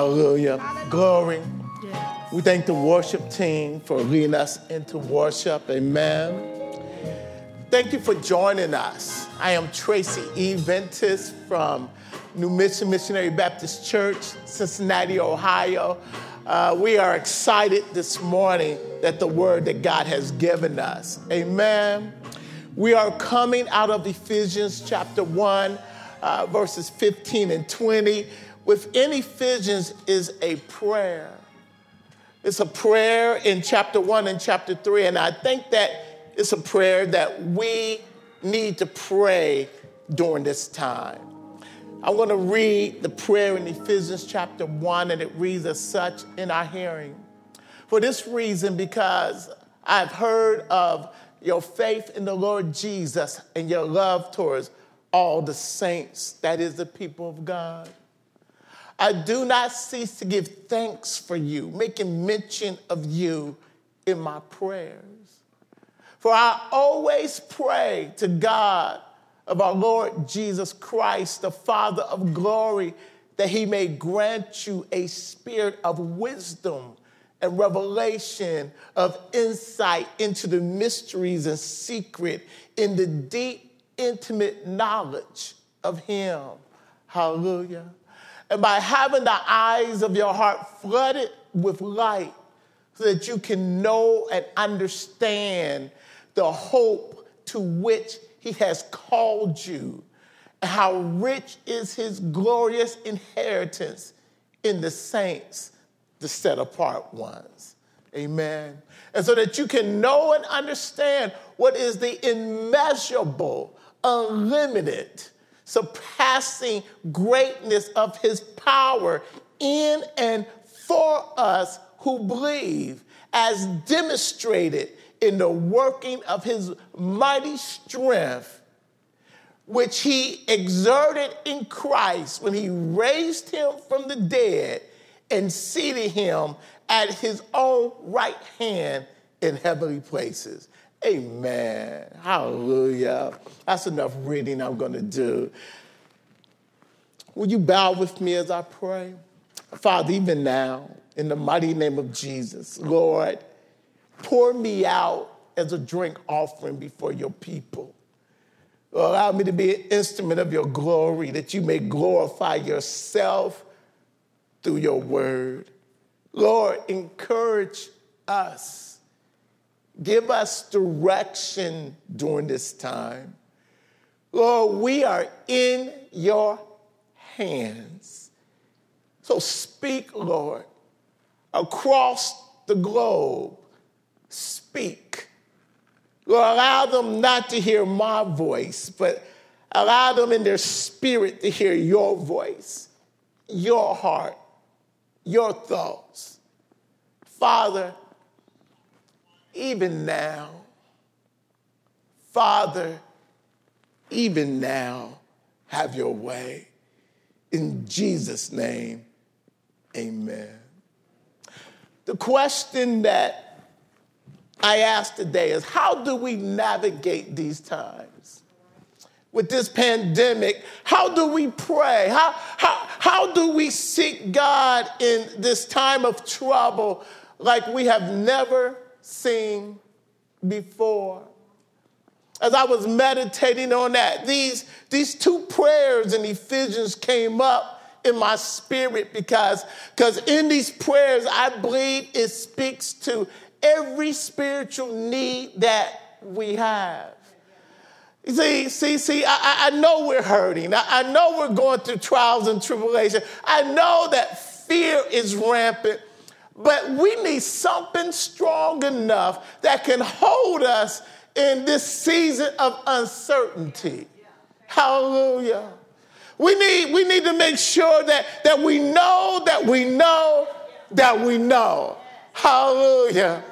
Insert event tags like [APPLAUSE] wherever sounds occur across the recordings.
Hallelujah. Glory. We thank the worship team for leading us into worship. Amen. Thank you for joining us. I am Tracy E. Ventus from New Mission Missionary Baptist Church, Cincinnati, Ohio. Uh, we are excited this morning that the word that God has given us. Amen. We are coming out of Ephesians chapter 1, uh, verses 15 and 20. Within Ephesians is a prayer. It's a prayer in chapter 1 and chapter 3, and I think that it's a prayer that we need to pray during this time. I'm going to read the prayer in Ephesians chapter 1, and it reads as such in our hearing. For this reason, because I've heard of your faith in the Lord Jesus and your love towards all the saints, that is, the people of God. I do not cease to give thanks for you, making mention of you in my prayers. For I always pray to God of our Lord Jesus Christ, the Father of glory, that he may grant you a spirit of wisdom and revelation of insight into the mysteries and secret in the deep, intimate knowledge of him. Hallelujah. And by having the eyes of your heart flooded with light, so that you can know and understand the hope to which he has called you, and how rich is his glorious inheritance in the saints, the set apart ones. Amen. And so that you can know and understand what is the immeasurable, unlimited, surpassing greatness of his power in and for us who believe, as demonstrated in the working of his mighty strength, which he exerted in Christ when he raised him from the dead and seated him at his own right hand in heavenly places. Amen. Hallelujah. That's enough reading I'm going to do. Will you bow with me as I pray? Father, even now, in the mighty name of Jesus, Lord, pour me out as a drink offering before your people. Allow me to be an instrument of your glory, that you may glorify yourself through your word. Lord, encourage us. Give us direction during this time. Lord, we are in your hands. So speak, Lord, across the globe. Speak. Lord, allow them not to hear my voice, but allow them in their spirit to hear your voice, your heart, your thoughts. Father, even now, Father, even now, have your way. In Jesus' name, amen. The question that I ask today is how do we navigate these times? With this pandemic, how do we pray? How, how, how do we seek God in this time of trouble like we have never seen before? As I was meditating on that, these, these two prayers in Ephesians came up in my spirit because because in these prayers I believe it speaks to every spiritual need that we have. See, see, see, I, I know we're hurting. I, I know we're going through trials and tribulation. I know that fear is rampant, but we need something strong enough that can hold us in this season of uncertainty. Hallelujah. We need, we need to make sure that, that we know that we know that we know. Hallelujah.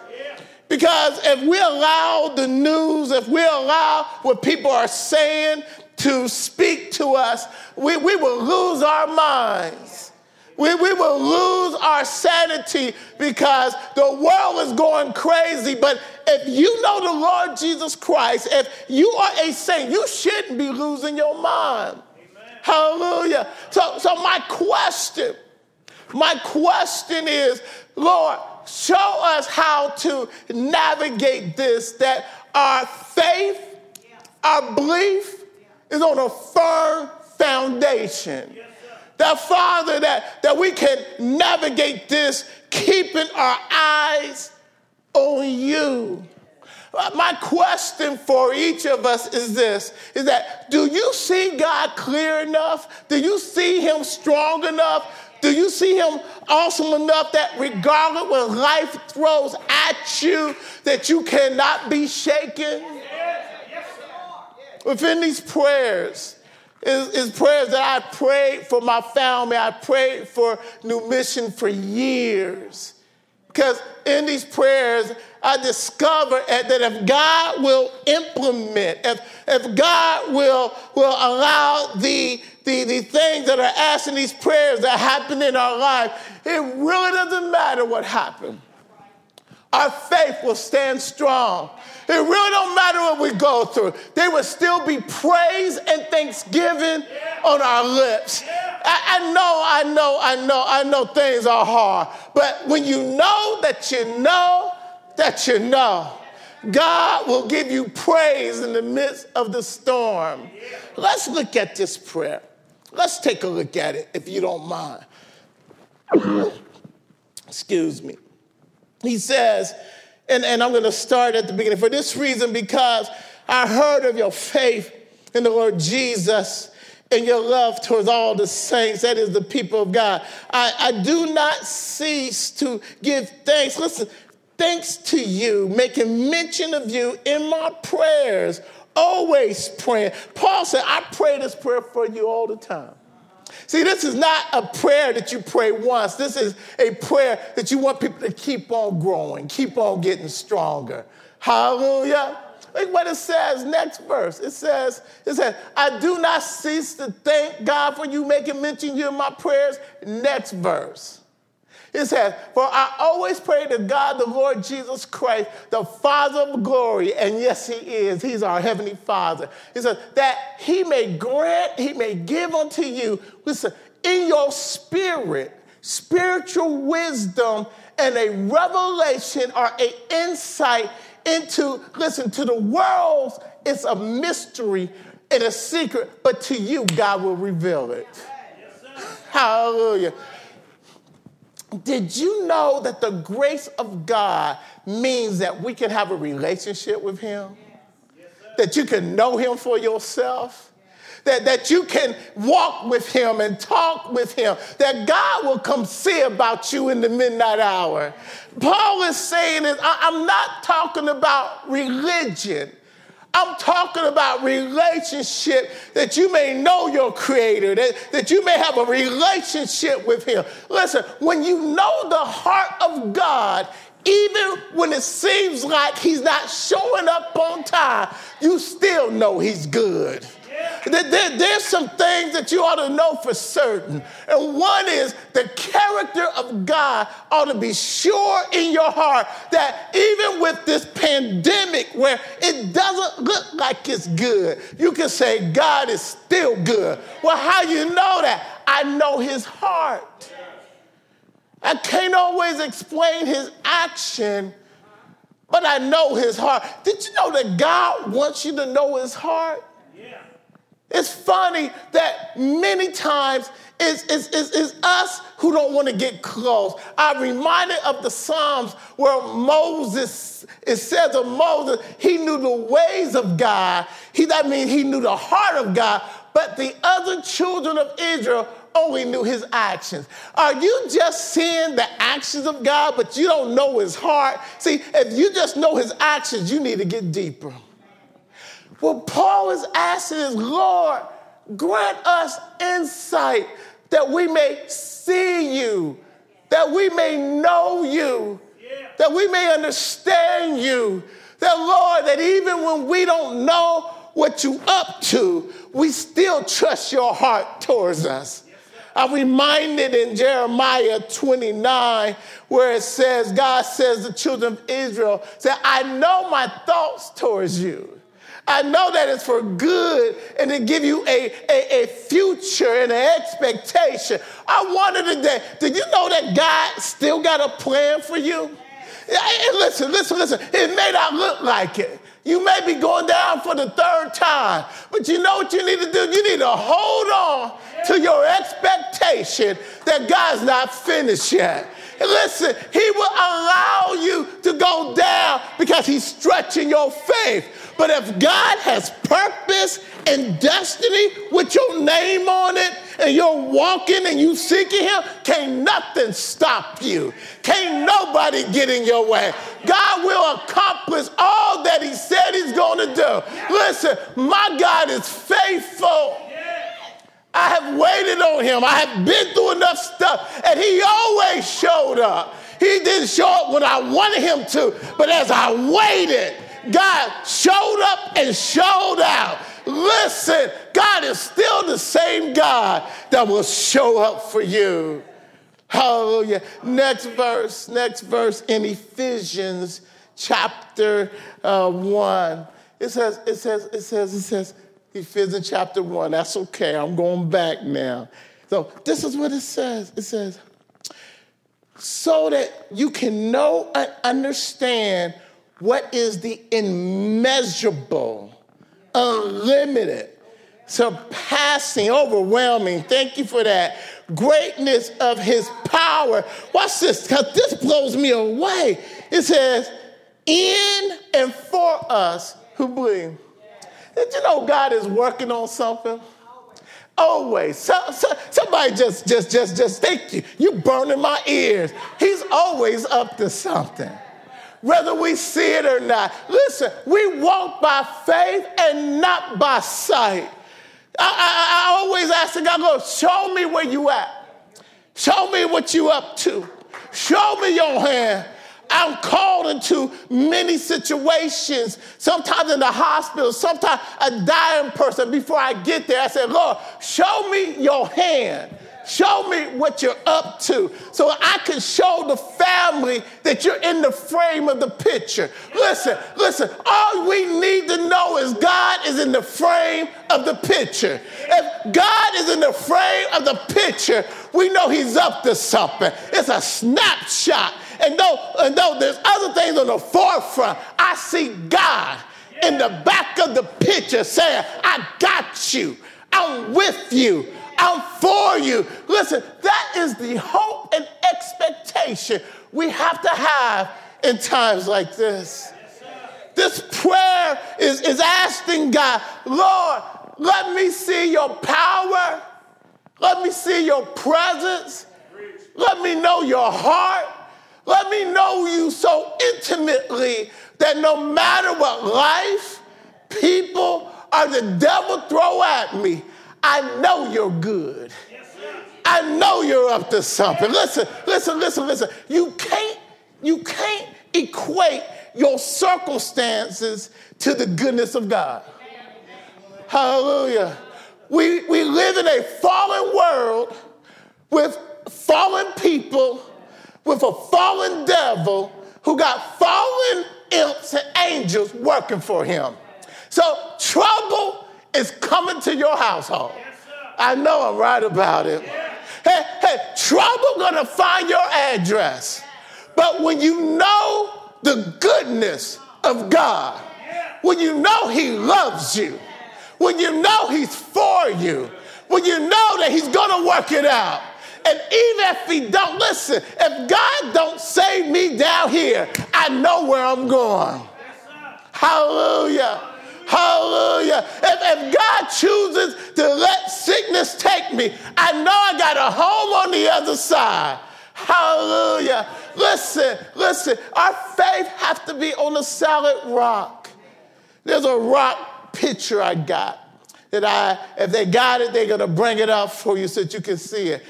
Because if we allow the news, if we allow what people are saying to speak to us, we, we will lose our minds. We, we will lose our sanity because the world is going crazy. But if you know the Lord Jesus Christ, if you are a saint, you shouldn't be losing your mind. Amen. Hallelujah. So, so, my question My question is, Lord, show us how to navigate this, that our faith, our belief is on a firm foundation. That, Father, that, that we can navigate this, keeping our eyes on you. Uh, my question for each of us is this is that do you see God clear enough? Do you see him strong enough? Do you see him awesome enough that regardless what life throws at you, that you cannot be shaken? Within these prayers, is, is, prayers that I prayed for my family. I prayed for New Mission for years. Because in these prayers, I discovered that if God will implement, if, if God will, will allow the, the, the things that are asked in these prayers that happen in our life, it really doesn't matter what happened. Our faith will stand strong. It really don't matter what we go through. There will still be praise and thanksgiving on our lips. I, I know, I know, I know, I know things are hard. But when you know that you know that you know, God will give you praise in the midst of the storm. Let's look at this prayer. Let's take a look at it, if you don't mind. [COUGHS] Excuse me. He says, and, and I'm going to start at the beginning for this reason because I heard of your faith in the Lord Jesus and your love towards all the saints, that is the people of God. I, I do not cease to give thanks. Listen, thanks to you, making mention of you in my prayers, always praying. Paul said, I pray this prayer for you all the time. See, this is not a prayer that you pray once. This is a prayer that you want people to keep on growing, keep on getting stronger. Hallelujah. Look what it says next verse. It says, it says, I do not cease to thank God for you making mention you in my prayers. Next verse. It says, For I always pray to God, the Lord Jesus Christ, the Father of glory, and yes, He is. He's our Heavenly Father. He says, that He may grant, He may give unto you, listen, in your spirit, spiritual wisdom and a revelation or a insight into, listen, to the world, it's a mystery and a secret, but to you, God will reveal it. Yes, Hallelujah. Did you know that the grace of God means that we can have a relationship with Him? Yes, that you can know Him for yourself? That, that you can walk with Him and talk with Him? That God will come see about you in the midnight hour? Paul is saying this, I'm not talking about religion. I'm talking about relationship that you may know your creator, that, that you may have a relationship with him. Listen, when you know the heart of God, even when it seems like he's not showing up on time, you still know he's good. There, there's some things that you ought to know for certain. And one is the character of God ought to be sure in your heart that even with this pandemic where it doesn't look like it's good, you can say, God is still good. Well, how you know that? I know his heart. I can't always explain his action, but I know his heart. Did you know that God wants you to know his heart? It's funny that many times it's, it's, it's, it's, us who don't want to get close. I'm reminded of the Psalms where Moses, it says of Moses, he knew the ways of God. He, that means he knew the heart of God, but the other children of Israel only knew his actions. Are you just seeing the actions of God, but you don't know his heart? See, if you just know his actions, you need to get deeper. What Paul is asking is, Lord, grant us insight that we may see you, that we may know you, that we may understand you. That, Lord, that even when we don't know what you up to, we still trust your heart towards us. I'm reminded in Jeremiah 29 where it says, God says the children of Israel, say, I know my thoughts towards you I know that it's for good and to give you a, a, a future and an expectation. I wonder today, did you know that God still got a plan for you? And listen, listen, listen. It may not look like it. You may be going down for the third time, but you know what you need to do? You need to hold on to your expectation that God's not finished yet. And listen, He will allow you to go down because He's stretching your faith. But if God has purpose and destiny with your name on it, and you're walking and you seeking Him, can't nothing stop you. Can't nobody get in your way. God will accomplish all that He said He's going to do. Listen, my God is faithful. I have waited on him. I have been through enough stuff, and he always showed up. He didn't show up when I wanted him to, but as I waited, God showed up and showed out. Listen, God is still the same God that will show up for you. Hallelujah. Next verse, next verse in Ephesians chapter uh, 1. It says, it says, it says, it says, Ephesians chapter 1. That's okay. I'm going back now. So this is what it says. It says, so that you can know and understand what is the immeasurable, unlimited, surpassing, overwhelming, thank you for that, greatness of his power. Watch this, because this blows me away. It says, in and for us who believe. Did you know God is working on something? Always. So, so, somebody just, just, just, just thank you. You're burning my ears. He's always up to something whether we see it or not. Listen, we walk by faith and not by sight. I, I, I always ask the God, go, show me where you at. Show me what you up to. Show me your hand. I'm called into many situations, sometimes in the hospital, sometimes a dying person. Before I get there, I said, Lord, show me your hand. Show me what you're up to so I can show the family that you're in the frame of the picture. Listen, listen, all we need to know is God is in the frame of the picture. If God is in the frame of the picture, we know He's up to something. It's a snapshot. And though, and though there's other things on the forefront, I see God in the back of the picture saying, I got you. I'm with you. I'm for you. Listen, that is the hope and expectation we have to have in times like this. This prayer is, is asking God, Lord, let me see your power. Let me see your presence. Let me know your heart. Let me know you so intimately that no matter what life, people, or the devil throw at me, I know you're good. I know you're up to something. Listen, listen, listen, listen. You can't, you can't equate your circumstances to the goodness of God. Hallelujah. We, we live in a fallen world with fallen people, with a fallen devil who got fallen imps and angels working for him. So trouble is coming to your household. I know I'm right about it. Hey, hey, trouble gonna find your address. But when you know the goodness of God, when you know He loves you, when you know He's for you, when you know that He's gonna work it out, and even if He don't listen, if God don't save me down here, I know where I'm going. Hallelujah. Hallelujah. If, if God chooses to let sickness take me, I know I got a home on the other side. Hallelujah. Listen, listen, our faith has to be on a solid rock. There's a rock picture I got that I, if they got it, they're going to bring it up for you so that you can see it.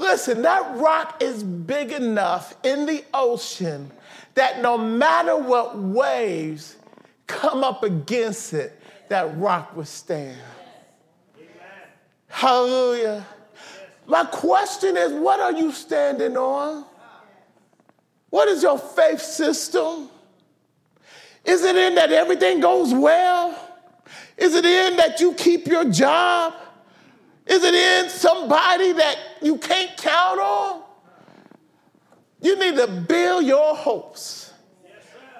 Listen, that rock is big enough in the ocean that no matter what waves come up against it, that rock will stand. Hallelujah. My question is what are you standing on? What is your faith system? Is it in that everything goes well? Is it in that you keep your job? Is it in somebody that you can't count on? You need to build your hopes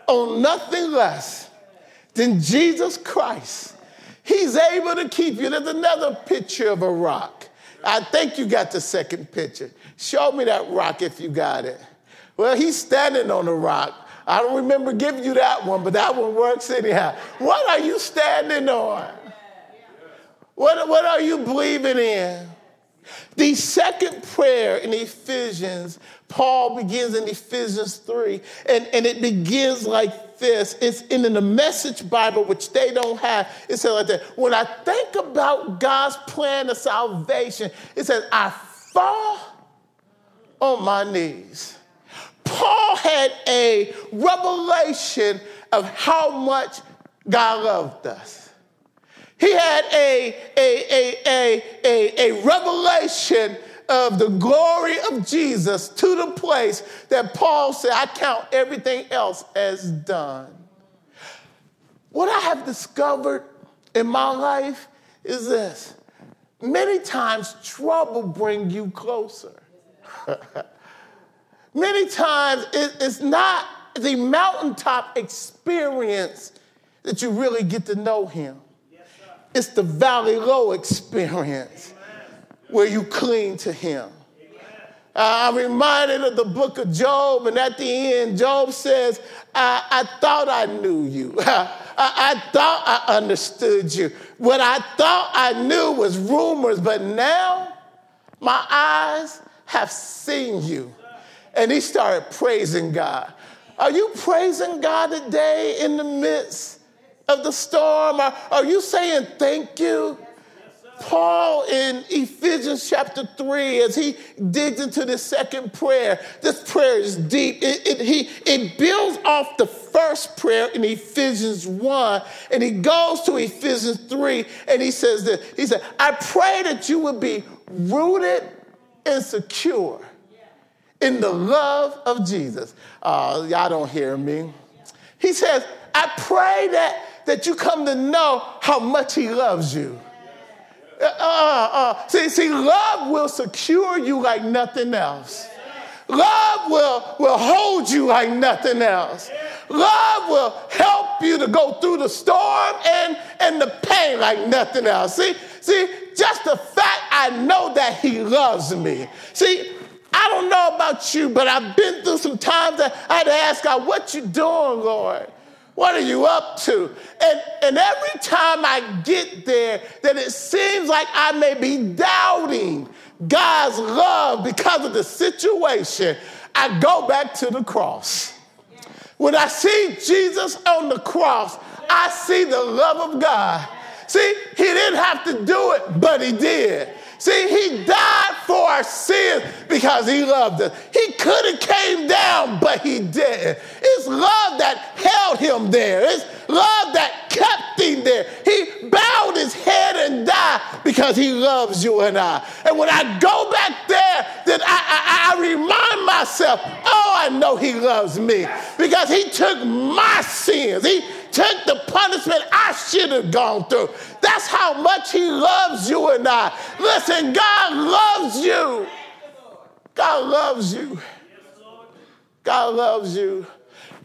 on nothing less than Jesus Christ. He's able to keep you. There's another picture of a rock. I think you got the second picture. Show me that rock if you got it. Well, he's standing on the rock. I don't remember giving you that one, but that one works anyhow. What are you standing on? What, what are you believing in? The second prayer in Ephesians, Paul begins in Ephesians 3, and, and it begins like this. It's in the message Bible, which they don't have. It says like that. When I think about God's plan of salvation, it says, I fall on my knees. Paul had a revelation of how much God loved us. He had a, a, a, a, a, a revelation of the glory of Jesus to the place that Paul said, I count everything else as done. What I have discovered in my life is this many times trouble bring you closer. [LAUGHS] many times it's not the mountaintop experience that you really get to know him. It's the valley low experience where you cling to Him. I'm reminded of the book of Job, and at the end, Job says, I, I thought I knew you. [LAUGHS] I, I, thought I understood you. What I thought I knew was rumors, but now my eyes have seen you. And he started praising God. Are you praising God today in the midst of the storm? Are, are you saying thank you? Paul in Ephesians chapter 3, as he digs into this second prayer, this prayer is deep. It, it, he, it builds off the first prayer in Ephesians 1, and he goes to Ephesians 3, and he says this he said, I pray that you would be rooted and secure in the love of Jesus. Uh, y'all don't hear me. He says, I pray that, that you come to know how much he loves you. Uh, uh, uh, see, see, love will secure you like nothing else. Love will, will hold you like nothing else. Love will help you to go through the storm and, and the pain like nothing else. See, see, just the fact I know that he loves me. See, I don't know about you, but I've been through some times that I had to ask God, what you doing, Lord? What are you up to? And, and every time I get there, that it seems like I may be doubting God's love because of the situation, I go back to the cross. When I see Jesus on the cross, I see the love of God. See, he didn't have to do it, but he did. See, he died for our sins because he loved us. He could have came down, but he didn't. It's love that held him there. It's love that kept him there. He bowed his head and died because he loves you and I. And when I go back there, then I, I, I remind myself, oh, I know he loves me because he took my sins. He took the punishment I should have gone through. That's how much He loves you and I. Listen, God loves you. God loves you. God loves you.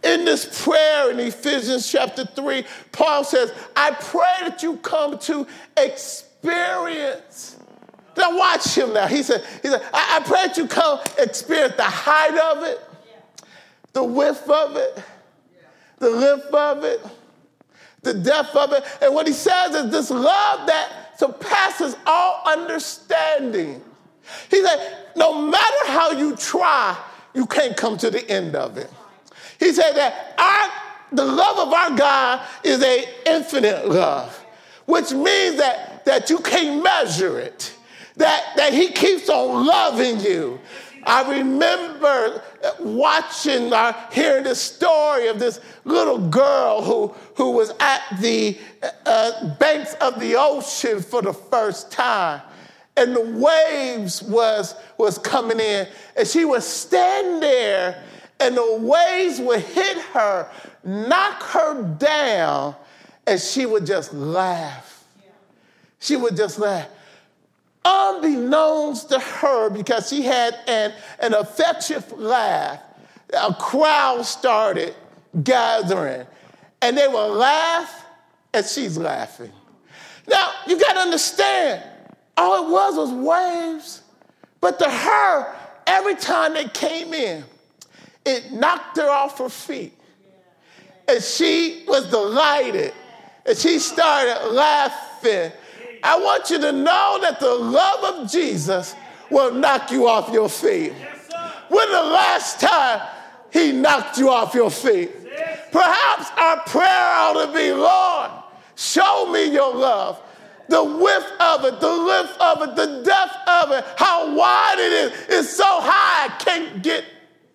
In this prayer in Ephesians chapter 3, Paul says, I pray that you come to experience. Now watch him now. He said, he said I, I pray that you come experience the height of it, the width of it, the length of it, the depth of it. And what he says is this love that surpasses all understanding. He said, no matter how you try, you can't come to the end of it. He said that our, the love of our God is a infinite love, which means that, that you can't measure it, that, that he keeps on loving you. I remember watching or hearing the story of this little girl who, who was at the uh, banks of the ocean for the first time. And the waves was, was coming in, and she was standing there, and the waves would hit her, knock her down, and she would just laugh. She would just laugh. Unbeknownst to her, because she had an, an affectionate laugh, a crowd started gathering, and they would laugh, and she's laughing. Now, you got to understand, all it was was waves. But to her, every time they came in, it knocked her off her feet. And she was delighted. And she started laughing. I want you to know that the love of Jesus will knock you off your feet. When the last time he knocked you off your feet? Perhaps our prayer ought to be, Lord, show me your love the width of it, the length of it, the depth of it, how wide it is. It's so high, I can't get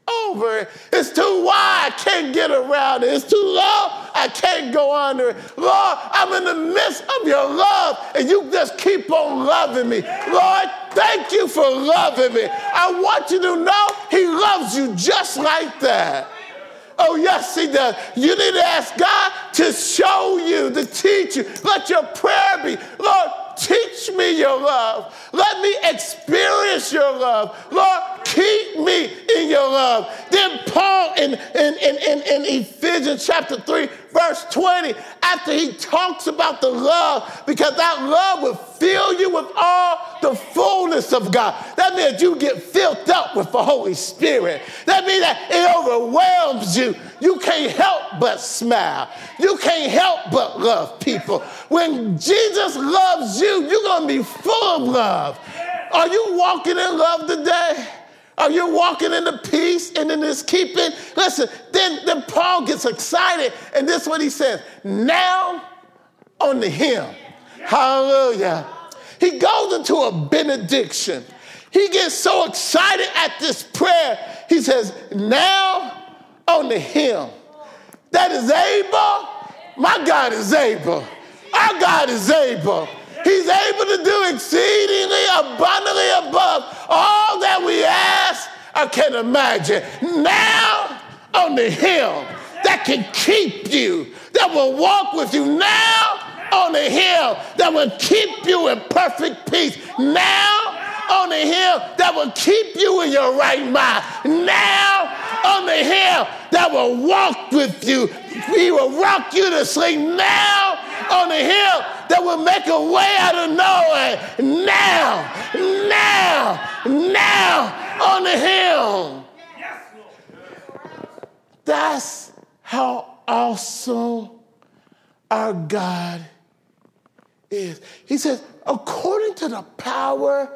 over it. It's too wide, I can't get around it. It's too low, I can't go under it. Lord, I'm in the midst of your love, and you just keep on loving me. Lord, thank you for loving me. I want you to know He loves you just like that. Oh, yes, He does. You need to ask God to show you, to teach you. Let your prayer be, Lord, teach me your love. Let me experience your love. Lord, keep me in your love. Then Paul in, in, in, in, in Ephesians chapter 3, verse 20, after he talks about the love, because that love will fill you with all the fullness of God. That means you get filled up with the Holy Spirit. That means that it overwhelms you. You can't help but smile. You can't help but love people. When Jesus loves you, you're going to be full of love. Are you walking in love today? Are you walking in the peace and in his keeping? Listen, then, then Paul gets excited, and this is what he says now on the him. Hallelujah. He goes into a benediction. He gets so excited at this prayer. He says, Now on the him that is able, my God is able. Our God is able. He's able to do exceedingly abundantly above all that we ask or can imagine. Now, on the hill that can keep you, that will walk with you now on the hill that will keep you in perfect peace. Now, on the hill that will keep you in your right mind. Now, on the hill that will walk with you. He will rock you to sleep. Now, on the hill that will make a way out of nowhere. Now, now, now on the hill. That's how awesome our God is. He says, according to the power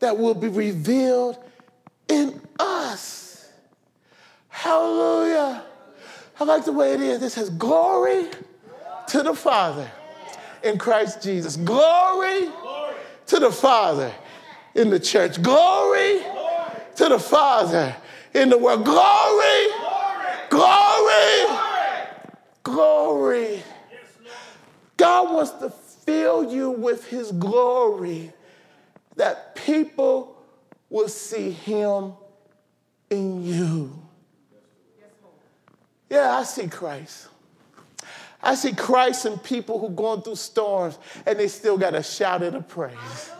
that will be revealed in us. Hallelujah. I like the way it is. It says, glory to the Father in Christ Jesus. Glory, to the Father in the church. Glory, to the Father in the world. Glory, glory, glory. God wants to fill you with his glory that people will see him in you. Yeah, I see Christ. I see Christ in people who going through storms and they still got a shout and a praise.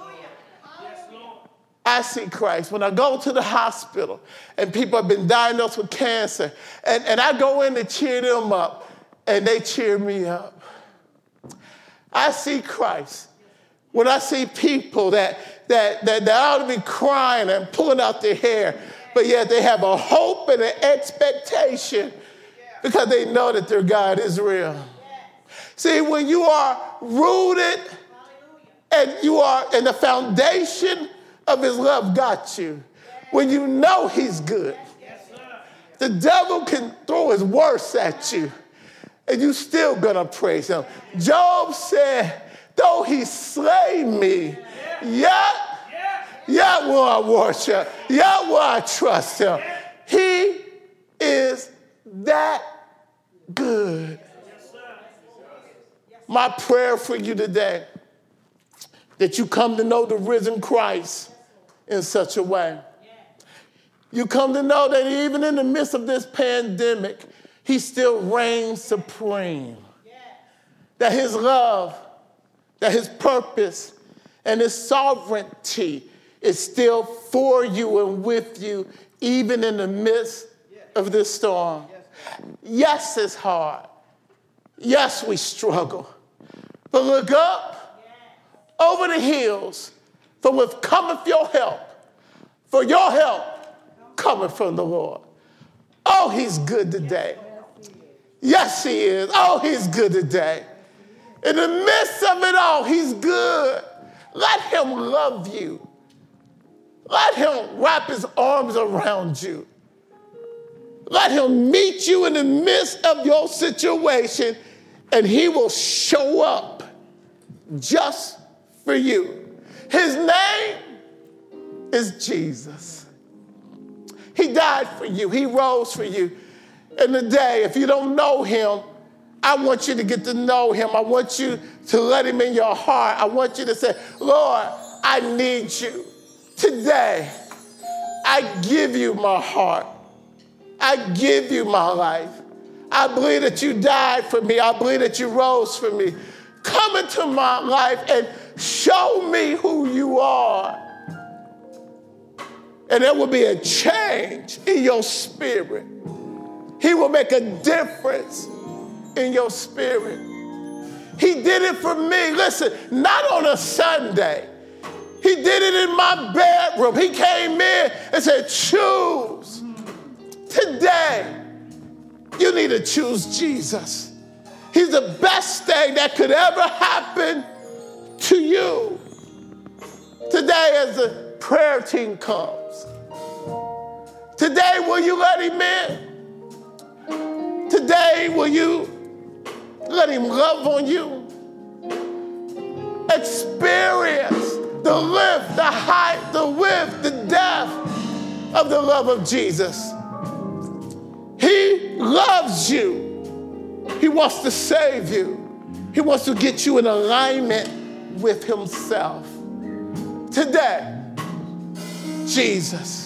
I see Christ. When I go to the hospital and people have been diagnosed with cancer, and, and I go in to cheer them up, and they cheer me up. I see Christ. When I see people that, that, that, that ought to be crying and pulling out their hair, but yet they have a hope and an expectation because they know that their God is real. See, when you are rooted and you are in the foundation of his love got you, when you know he's good, the devil can throw his worst at you and you still gonna praise him. Job said, though he slay me, yet, yet will I worship, yet will I trust him. He is that good. My prayer for you today that you come to know the risen Christ in such a way. You come to know that even in the midst of this pandemic, he still reigns supreme. that his love, that his purpose, and his sovereignty is still for you and with you, even in the midst of this storm. Yes, it's hard. Yes, we struggle. But look up over the hills, for with cometh your help. For your help cometh from the Lord. Oh, he's good today. Yes, he is. Oh, he's good today. In the midst of it all, he's good. Let him love you. Let him wrap his arms around you. Let him meet you in the midst of your situation, and he will show up just for you. His name is Jesus. He died for you, he rose for you. And today, if you don't know him, I want you to get to know him. I want you to let him in your heart. I want you to say, Lord, I need you. Today, I give you my heart. I give you my life. I believe that you died for me. I believe that you rose for me. Come into my life and show me who you are. And there will be a change in your spirit. He will make a difference in your spirit. He did it for me. Listen, not on a Sunday. He did it in my bedroom. He came in and said, Choose. Today, you need to choose Jesus. He's the best thing that could ever happen to you. Today, as the prayer team comes, today, will you let him in? Today, will you let him love on you? Experience the lift, the height, the width, the depth of the love of Jesus. He loves you. He wants to save you. He wants to get you in alignment with Himself. Today, Jesus.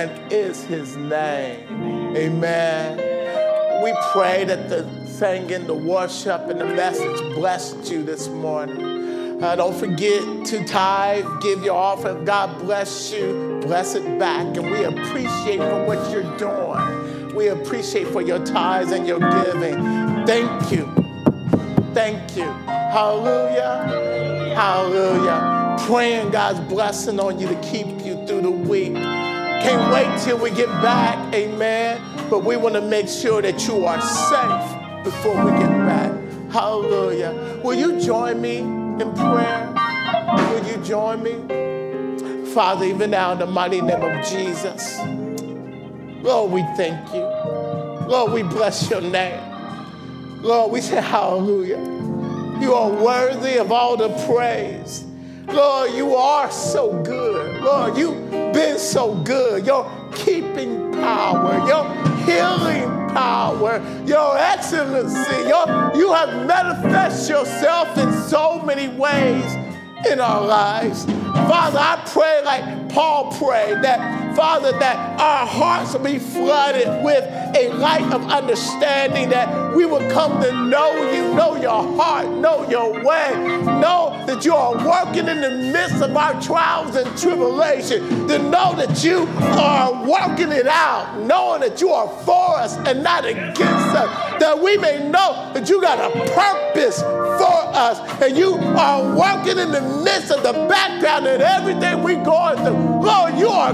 Excellent is his name. Amen. We pray that the singing, the worship, and the message blessed you this morning. Uh, don't forget to tithe, give your offering. God bless you. Bless it back. And we appreciate for what you're doing. We appreciate for your tithes and your giving. Thank you. Thank you. Hallelujah. Hallelujah. Praying God's blessing on you to keep you through the week. Can't wait till we get back, amen. But we want to make sure that you are safe before we get back. Hallelujah. Will you join me in prayer? Will you join me? Father, even now in the mighty name of Jesus, Lord, we thank you. Lord, we bless your name. Lord, we say hallelujah. You are worthy of all the praise. Lord, you are so good. Lord, you've been so good. Your keeping power, your healing power, your excellency. Your, you have manifested yourself in so many ways in our lives. Father, I pray like Paul prayed that, Father, that our hearts will be flooded with a light of understanding, that we will come to know you, know your heart, know your way, know that you are working in the midst of our trials and tribulation, to know that you are working it out, knowing that you are for us and not against us, that we may know that you got a purpose for us and you are working in the midst of the background and everything we're going through. Lord, you are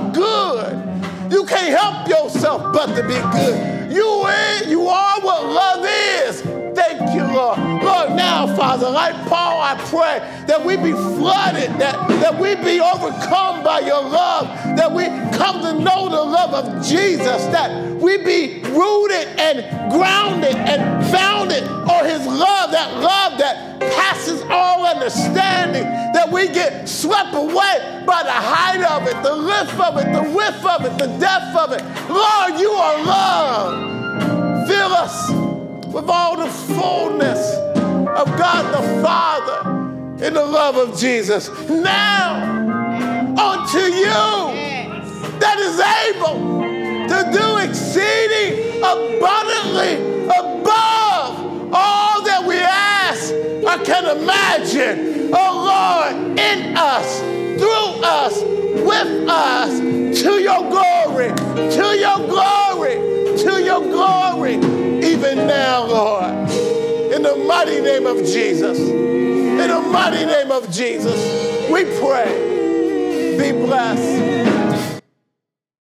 good. You can't help yourself but to be good. You, is, you are what love is. Thank you, Lord. Lord, now, Father, like Paul, I pray that we be flooded, that, that we be overcome by your love, that we come to know the love of Jesus, that we be rooted and grounded and founded on his love, that love that passes all understanding, that we get swept away by the height of it, the lift of it, the width of it, the depth of it. Lord, you are love. Fill us with all the fullness of God the Father in the love of Jesus. Now, unto you that is able to do exceeding abundantly above all that we ask or can imagine. Oh Lord, in us, through us, with us, to your glory, to your glory, to your glory, even now, Lord. In the mighty name of Jesus, in the mighty name of Jesus, we pray. Be blessed.